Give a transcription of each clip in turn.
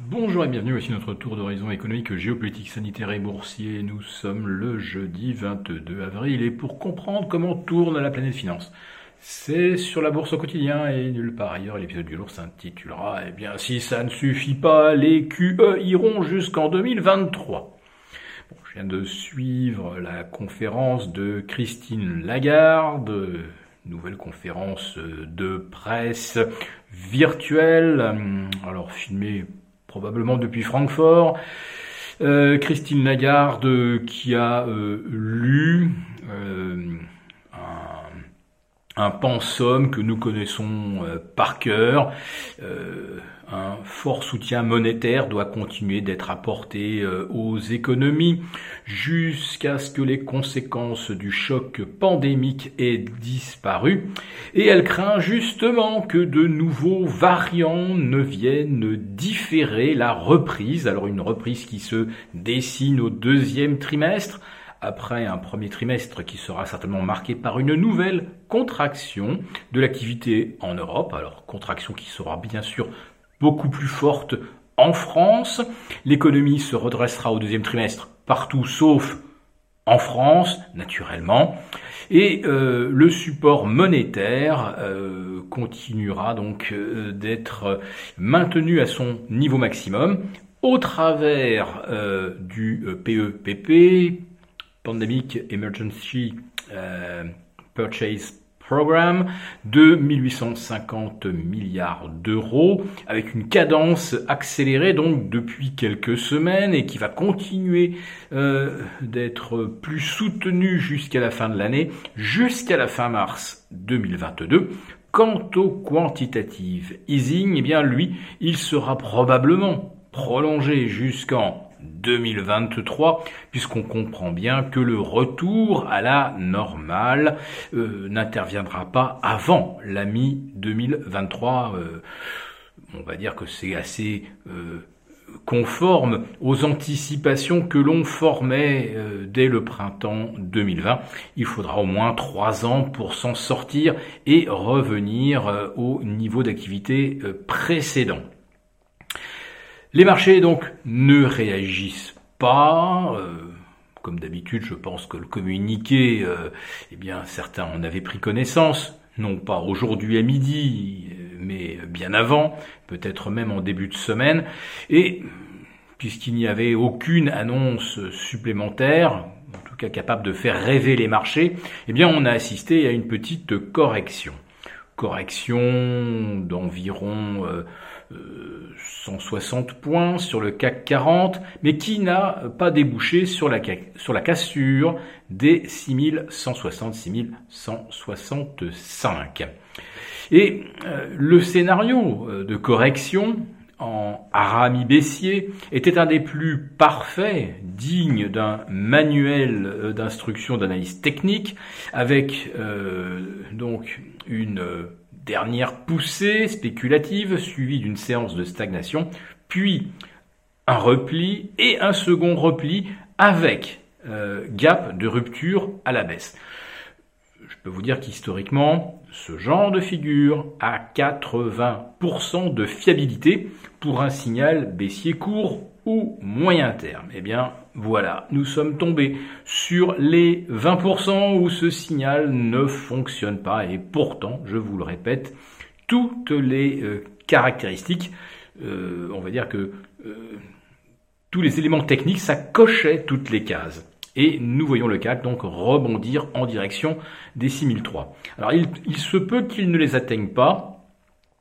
Bonjour et bienvenue, voici notre tour d'horizon économique, géopolitique, sanitaire et boursier. Nous sommes le jeudi 22 avril et pour comprendre comment tourne la planète finance, c'est sur la bourse au quotidien et nulle part ailleurs. L'épisode du jour s'intitulera Eh bien, si ça ne suffit pas, les QE iront jusqu'en 2023. je viens de suivre la conférence de Christine Lagarde, nouvelle conférence de presse virtuelle, alors filmée probablement depuis Francfort. Euh, Christine Lagarde qui a euh, lu euh, un, un, pensum que nous connaissons par cœur un fort soutien monétaire doit continuer d'être apporté euh, aux économies jusqu'à ce que les conséquences du choc pandémique aient disparu. Et elle craint justement que de nouveaux variants ne viennent différer la reprise. Alors une reprise qui se dessine au deuxième trimestre après un premier trimestre qui sera certainement marqué par une nouvelle contraction de l'activité en Europe. Alors contraction qui sera bien sûr beaucoup plus forte en France. L'économie se redressera au deuxième trimestre partout sauf en France, naturellement. Et euh, le support monétaire euh, continuera donc euh, d'être maintenu à son niveau maximum au travers du PEPP, Pandemic Emergency Purchase Programme de 1850 milliards d'euros avec une cadence accélérée donc depuis quelques semaines et qui va continuer euh, d'être plus soutenue jusqu'à la fin de l'année, jusqu'à la fin mars 2022. Quant au quantitative easing, eh bien lui, il sera probablement prolongé jusqu'en 2023, puisqu'on comprend bien que le retour à la normale euh, n'interviendra pas avant la mi-2023. Euh, on va dire que c'est assez euh, conforme aux anticipations que l'on formait dès le printemps 2020. Il faudra au moins trois ans pour s'en sortir et revenir au niveau d'activité précédent. Les marchés donc ne réagissent pas. Euh, comme d'habitude, je pense que le communiqué, euh, eh bien, certains en avaient pris connaissance, non pas aujourd'hui à midi, mais bien avant, peut-être même en début de semaine. Et puisqu'il n'y avait aucune annonce supplémentaire, en tout cas capable de faire rêver les marchés, eh bien, on a assisté à une petite correction. Correction d'environ euh, 160 points sur le CAC 40, mais qui n'a pas débouché sur la, sur la cassure des 6160, 6165. Et euh, le scénario euh, de correction en Arami baissier était un des plus parfaits, digne d'un manuel euh, d'instruction d'analyse technique, avec donc une dernière poussée spéculative suivie d'une séance de stagnation, puis un repli et un second repli avec euh, gap de rupture à la baisse. Je peux vous dire qu'historiquement, ce genre de figure a 80% de fiabilité pour un signal baissier court ou moyen terme. Eh bien, voilà, nous sommes tombés sur les 20% où ce signal ne fonctionne pas et pourtant, je vous le répète, toutes les euh, caractéristiques, euh, on va dire que euh, tous les éléments techniques, ça cochait toutes les cases. Et nous voyons le CAC donc rebondir en direction des 6003. Alors il, il se peut qu'il ne les atteigne pas,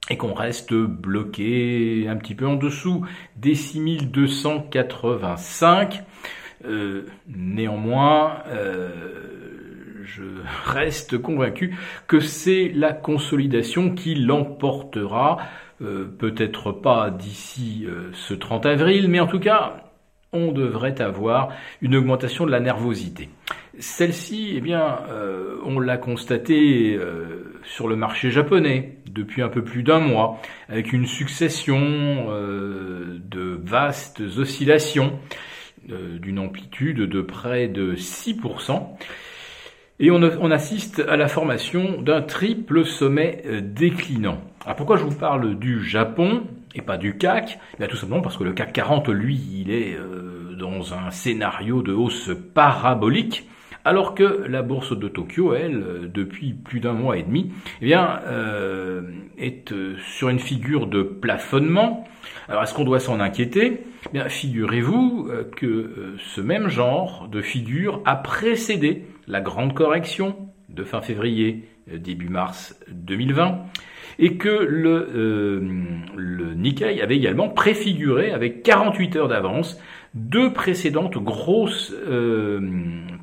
et qu'on reste bloqué un petit peu en dessous des 6285. Euh, néanmoins, euh, je reste convaincu que c'est la consolidation qui l'emportera, euh, peut-être pas d'ici ce 30 avril, mais en tout cas, on devrait avoir une augmentation de la nervosité. Celle-ci, eh bien, on l'a constaté sur le marché japonais depuis un peu plus d'un mois, avec une succession euh, de vastes oscillations euh, d'une amplitude de près de 6%. Et on, assiste à la formation d'un triple sommet euh, déclinant. Alors pourquoi je vous parle du Japon et pas du CAC? Eh Tout simplement parce que le CAC 40, lui, il est dans un scénario de hausse parabolique alors que la bourse de Tokyo, elle, depuis plus d'un mois et demi, eh bien, euh, est euh, sur une figure de plafonnement. Alors, est-ce qu'on doit s'en inquiéter? Eh Bien, figurez-vous euh, que ce même genre de figure a précédé la grande correction de fin février, début mars 2020 et que le, le Nikkei avait également préfiguré avec 48 heures d'avance deux précédentes grosses euh,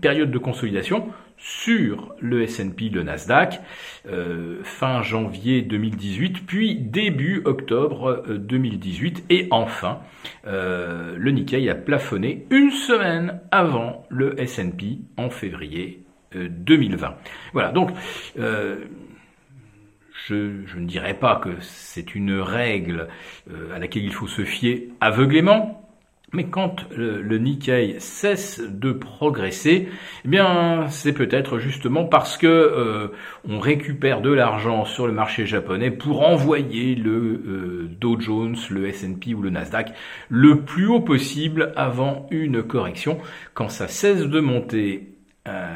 périodes de consolidation sur le S&P, le Nasdaq, euh, fin janvier 2018, puis début octobre 2018, euh, et enfin, le Nikkei a plafonné une semaine avant le S&P en février 2020. Voilà, donc je, je, ne dirais pas que c'est une règle à laquelle il faut se fier aveuglément, mais quand le, Nikkei cesse de progresser, eh bien, c'est peut-être justement parce que euh, on récupère de l'argent sur le marché japonais pour envoyer le euh, Dow Jones, le S&P ou le Nasdaq le plus haut possible avant une correction. Quand ça cesse de monter euh,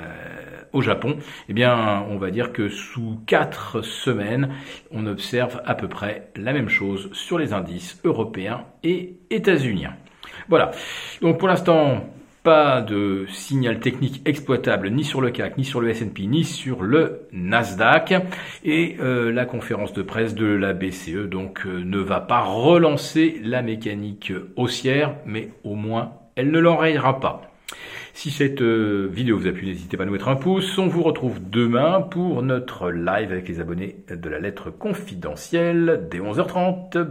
au Japon, eh bien, on va dire que sous quatre semaines, on observe à peu près la même chose sur les indices européens et états-uniens. Voilà. Donc pour l'instant, pas de signal technique exploitable ni sur le CAC, ni sur le S&P, ni sur le Nasdaq. Et euh, la conférence de presse de la BCE donc euh, ne va pas relancer la mécanique haussière, mais au moins elle ne l'enrayera pas. Si cette euh, vidéo vous a plu, n'hésitez pas à nous mettre un pouce. On vous retrouve demain pour notre live avec les abonnés de la lettre confidentielle dès 11h30.